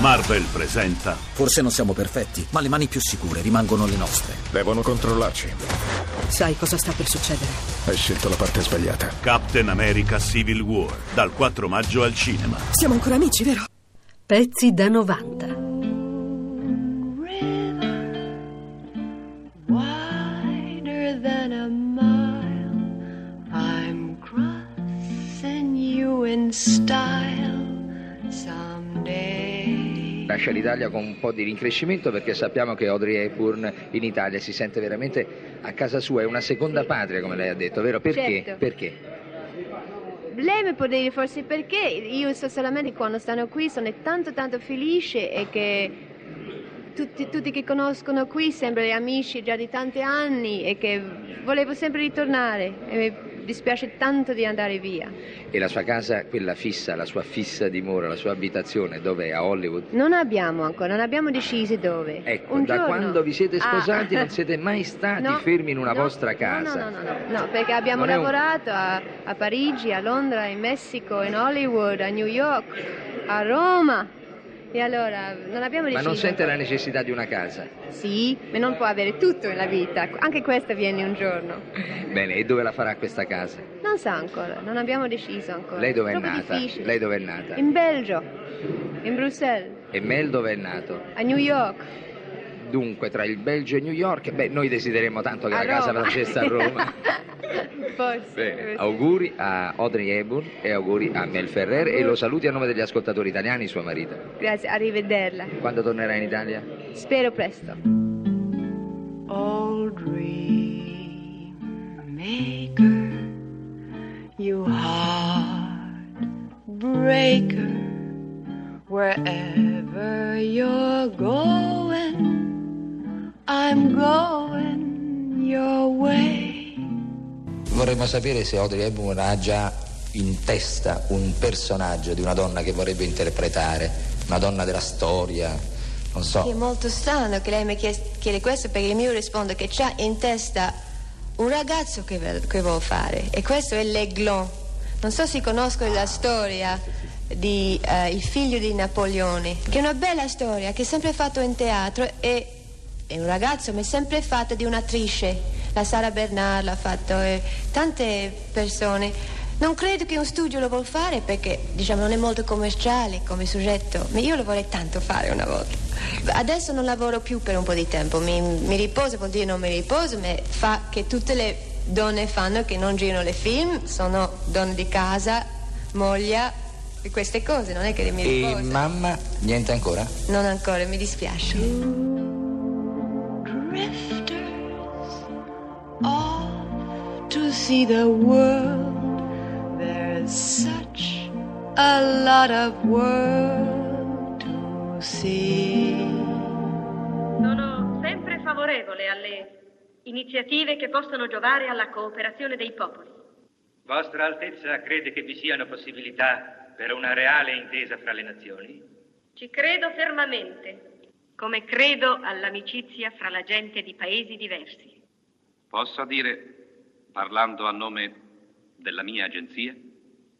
Marvel presenta Forse non siamo perfetti, ma le mani più sicure rimangono le nostre. Devono controllarci. Sai cosa sta per succedere? Hai scelto la parte sbagliata. Captain America Civil War dal 4 maggio al cinema. Siamo ancora amici, vero? Pezzi da 90. wider lascia l'Italia con un po' di rincrescimento perché sappiamo che Audrey Hepburn in Italia si sente veramente a casa sua, è una seconda patria come lei ha detto, vero? Perché? Certo. Perché? Lei mi può dire forse perché io so solamente quando stanno qui sono tanto tanto felice e che tutti, tutti che conoscono qui sembrano amici già di tanti anni e che volevo sempre ritornare dispiace tanto di andare via. E la sua casa, quella fissa, la sua fissa dimora, la sua abitazione, dov'è? A Hollywood? Non abbiamo ancora, non abbiamo deciso dove. Ecco, Un da giorno- quando vi siete Ah. sposati non siete mai stati No, fermi in una no, vostra casa. No, no, no, no, no, perché abbiamo Non è un- lavorato a, a Parigi, a Londra, in Messico, in Hollywood, a New York, a Roma. E allora non abbiamo Ma deciso. non sente la necessità di una casa? Sì, ma non può avere tutto nella vita, anche questo viene un giorno. Bene, e dove la farà questa casa? Non sa ancora, non abbiamo deciso ancora. Lei dove è nata? difficile. Lei dove è nata? In Belgio, in Bruxelles, E Mel dove è nato? a New York. Dunque, tra il Belgio e New York, beh, noi desideriamo tanto che a la casa Roma. facesse a Roma. Forse. Bene, auguri a Audrey Hepburn e auguri a Mel Ferrer e lo saluti a nome degli ascoltatori italiani, sua marito. Grazie, arrivederla. Quando tornerà in Italia? Spero presto. Dream maker, you heartbreaker, wherever you're going, I'm going Vorremmo sapere se Audrey Hepburn ha già in testa un personaggio di una donna che vorrebbe interpretare, una donna della storia, non È so. molto strano che lei mi chiede questo perché io rispondo che c'ha in testa un ragazzo che, che vuol fare e questo è l'Aiglon. Non so se conoscono la storia di eh, Il figlio di Napoleone, che è una bella storia che è sempre fatto in teatro e è un ragazzo ma è sempre fatta di un'attrice. La Sara Bernard l'ha fatto e tante persone. Non credo che un studio lo vuol fare perché diciamo non è molto commerciale come soggetto, ma io lo vorrei tanto fare una volta. Adesso non lavoro più per un po' di tempo, mi, mi riposo, vuol dire non mi riposo, ma fa che tutte le donne fanno che non girano le film, sono donne di casa, moglie e queste cose, non è che mi E riposo. mamma, niente ancora? Non ancora, mi dispiace. See the world. There's such a lot of world to see. Sono sempre favorevole alle iniziative che possono giovare alla cooperazione dei popoli. Vostra Altezza crede che vi siano possibilità per una reale intesa fra le nazioni? Ci credo fermamente, come credo all'amicizia fra la gente di paesi diversi. Posso dire, parlando a nome della mia agenzia,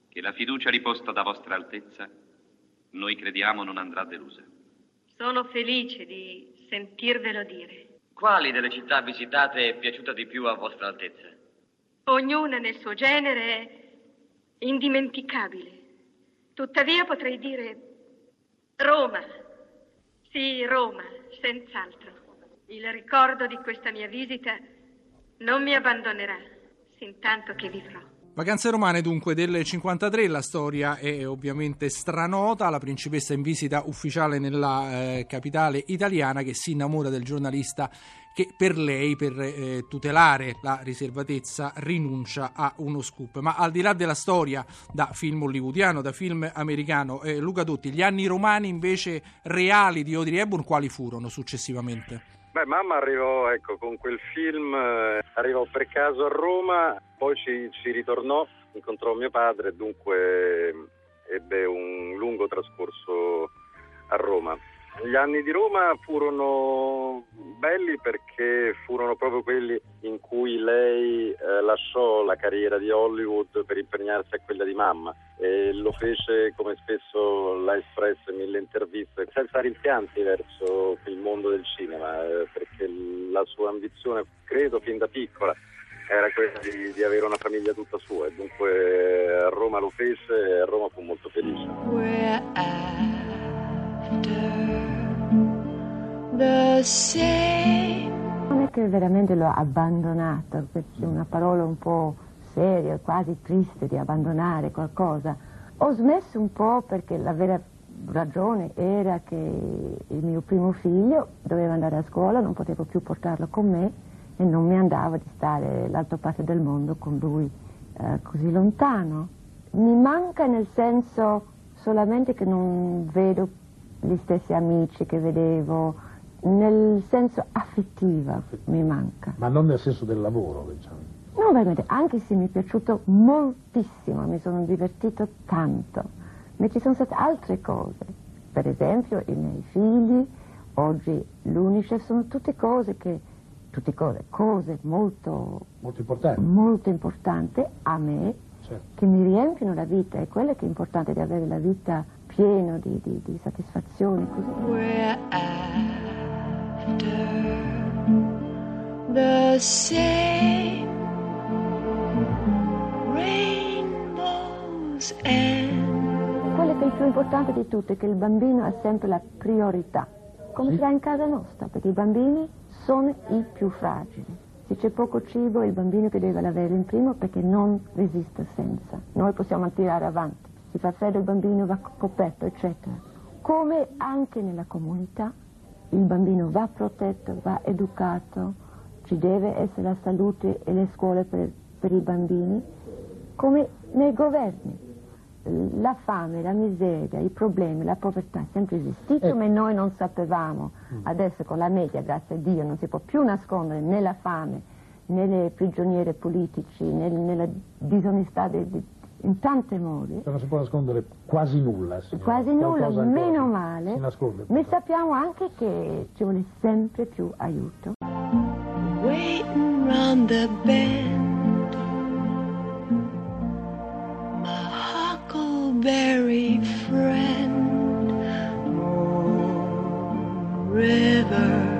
che la fiducia riposta da Vostra Altezza noi crediamo non andrà delusa. Sono felice di sentirvelo dire. Quali delle città visitate è piaciuta di più a Vostra Altezza? Ognuna nel suo genere è indimenticabile. Tuttavia potrei dire Roma. Sì, Roma, senz'altro. Il ricordo di questa mia visita non mi abbandonerà, sin tanto che vivrò. Vacanze romane dunque del 53, la storia è ovviamente stranota, la principessa in visita ufficiale nella eh, capitale italiana che si innamora del giornalista che per lei, per eh, tutelare la riservatezza, rinuncia a uno scoop. Ma al di là della storia da film hollywoodiano, da film americano, eh, Luca Dotti, gli anni romani invece reali di Audrey Hepburn quali furono successivamente? Beh, mamma arrivò ecco, con quel film, eh, arrivò per caso a Roma, poi ci, ci ritornò, incontrò mio padre dunque eh, ebbe un lungo trascorso a Roma. Gli anni di Roma furono belli perché furono proprio quelli in cui lei eh, lasciò la carriera di Hollywood per impegnarsi a quella di mamma e lo fece come spesso l'ha espresso in mille interviste senza rimpianti verso il mondo del cinema eh, perché la sua ambizione credo fin da piccola era quella di, di, avere una famiglia tutta sua e dunque a Roma lo fece e a Roma fu molto felice. Non è che veramente l'ho abbandonato, è una parola un po' seria, quasi triste di abbandonare qualcosa. Ho smesso un po' perché la vera ragione era che il mio primo figlio doveva andare a scuola, non potevo più portarlo con me e non mi andava di stare l'altra parte del mondo con lui eh, così lontano. Mi manca nel senso solamente che non vedo gli stessi amici che vedevo, nel senso affettivo mi manca. Ma non nel senso del lavoro, diciamo. No, veramente, anche se mi è piaciuto moltissimo, mi sono divertito tanto, ma ci sono state altre cose. Per esempio, i miei figli, oggi l'Unicef, sono tutte cose che tutte cose, cose molto, molto importanti molto importanti a me, certo. che mi riempiono la vita, è quello che è importante di avere la vita piena di, di, di soddisfazione. Così. The same rainbows and... Quello che è più importante di tutto è che il bambino ha sempre la priorità, come sì. sarà in casa nostra, perché i bambini sono i più fragili. Se c'è poco cibo è il bambino che deve avere in primo perché non resiste senza. Noi possiamo tirare avanti. Si fa freddo il bambino va coperto, eccetera. Come anche nella comunità il bambino va protetto, va educato, ci deve essere la salute e le scuole per, per i bambini, come nei governi la fame, la miseria, i problemi, la povertà è sempre esistito, eh. ma noi non sapevamo. Mm. Adesso con la media, grazie a Dio, non si può più nascondere né la fame, né le prigioniere politici, né nella disonestà di, di, in tante modi. Non si può nascondere quasi nulla. Signora. Quasi nulla, meno male. Ma sappiamo anche che ci vuole sempre più aiuto. Waiting round the bend very friend, Moon River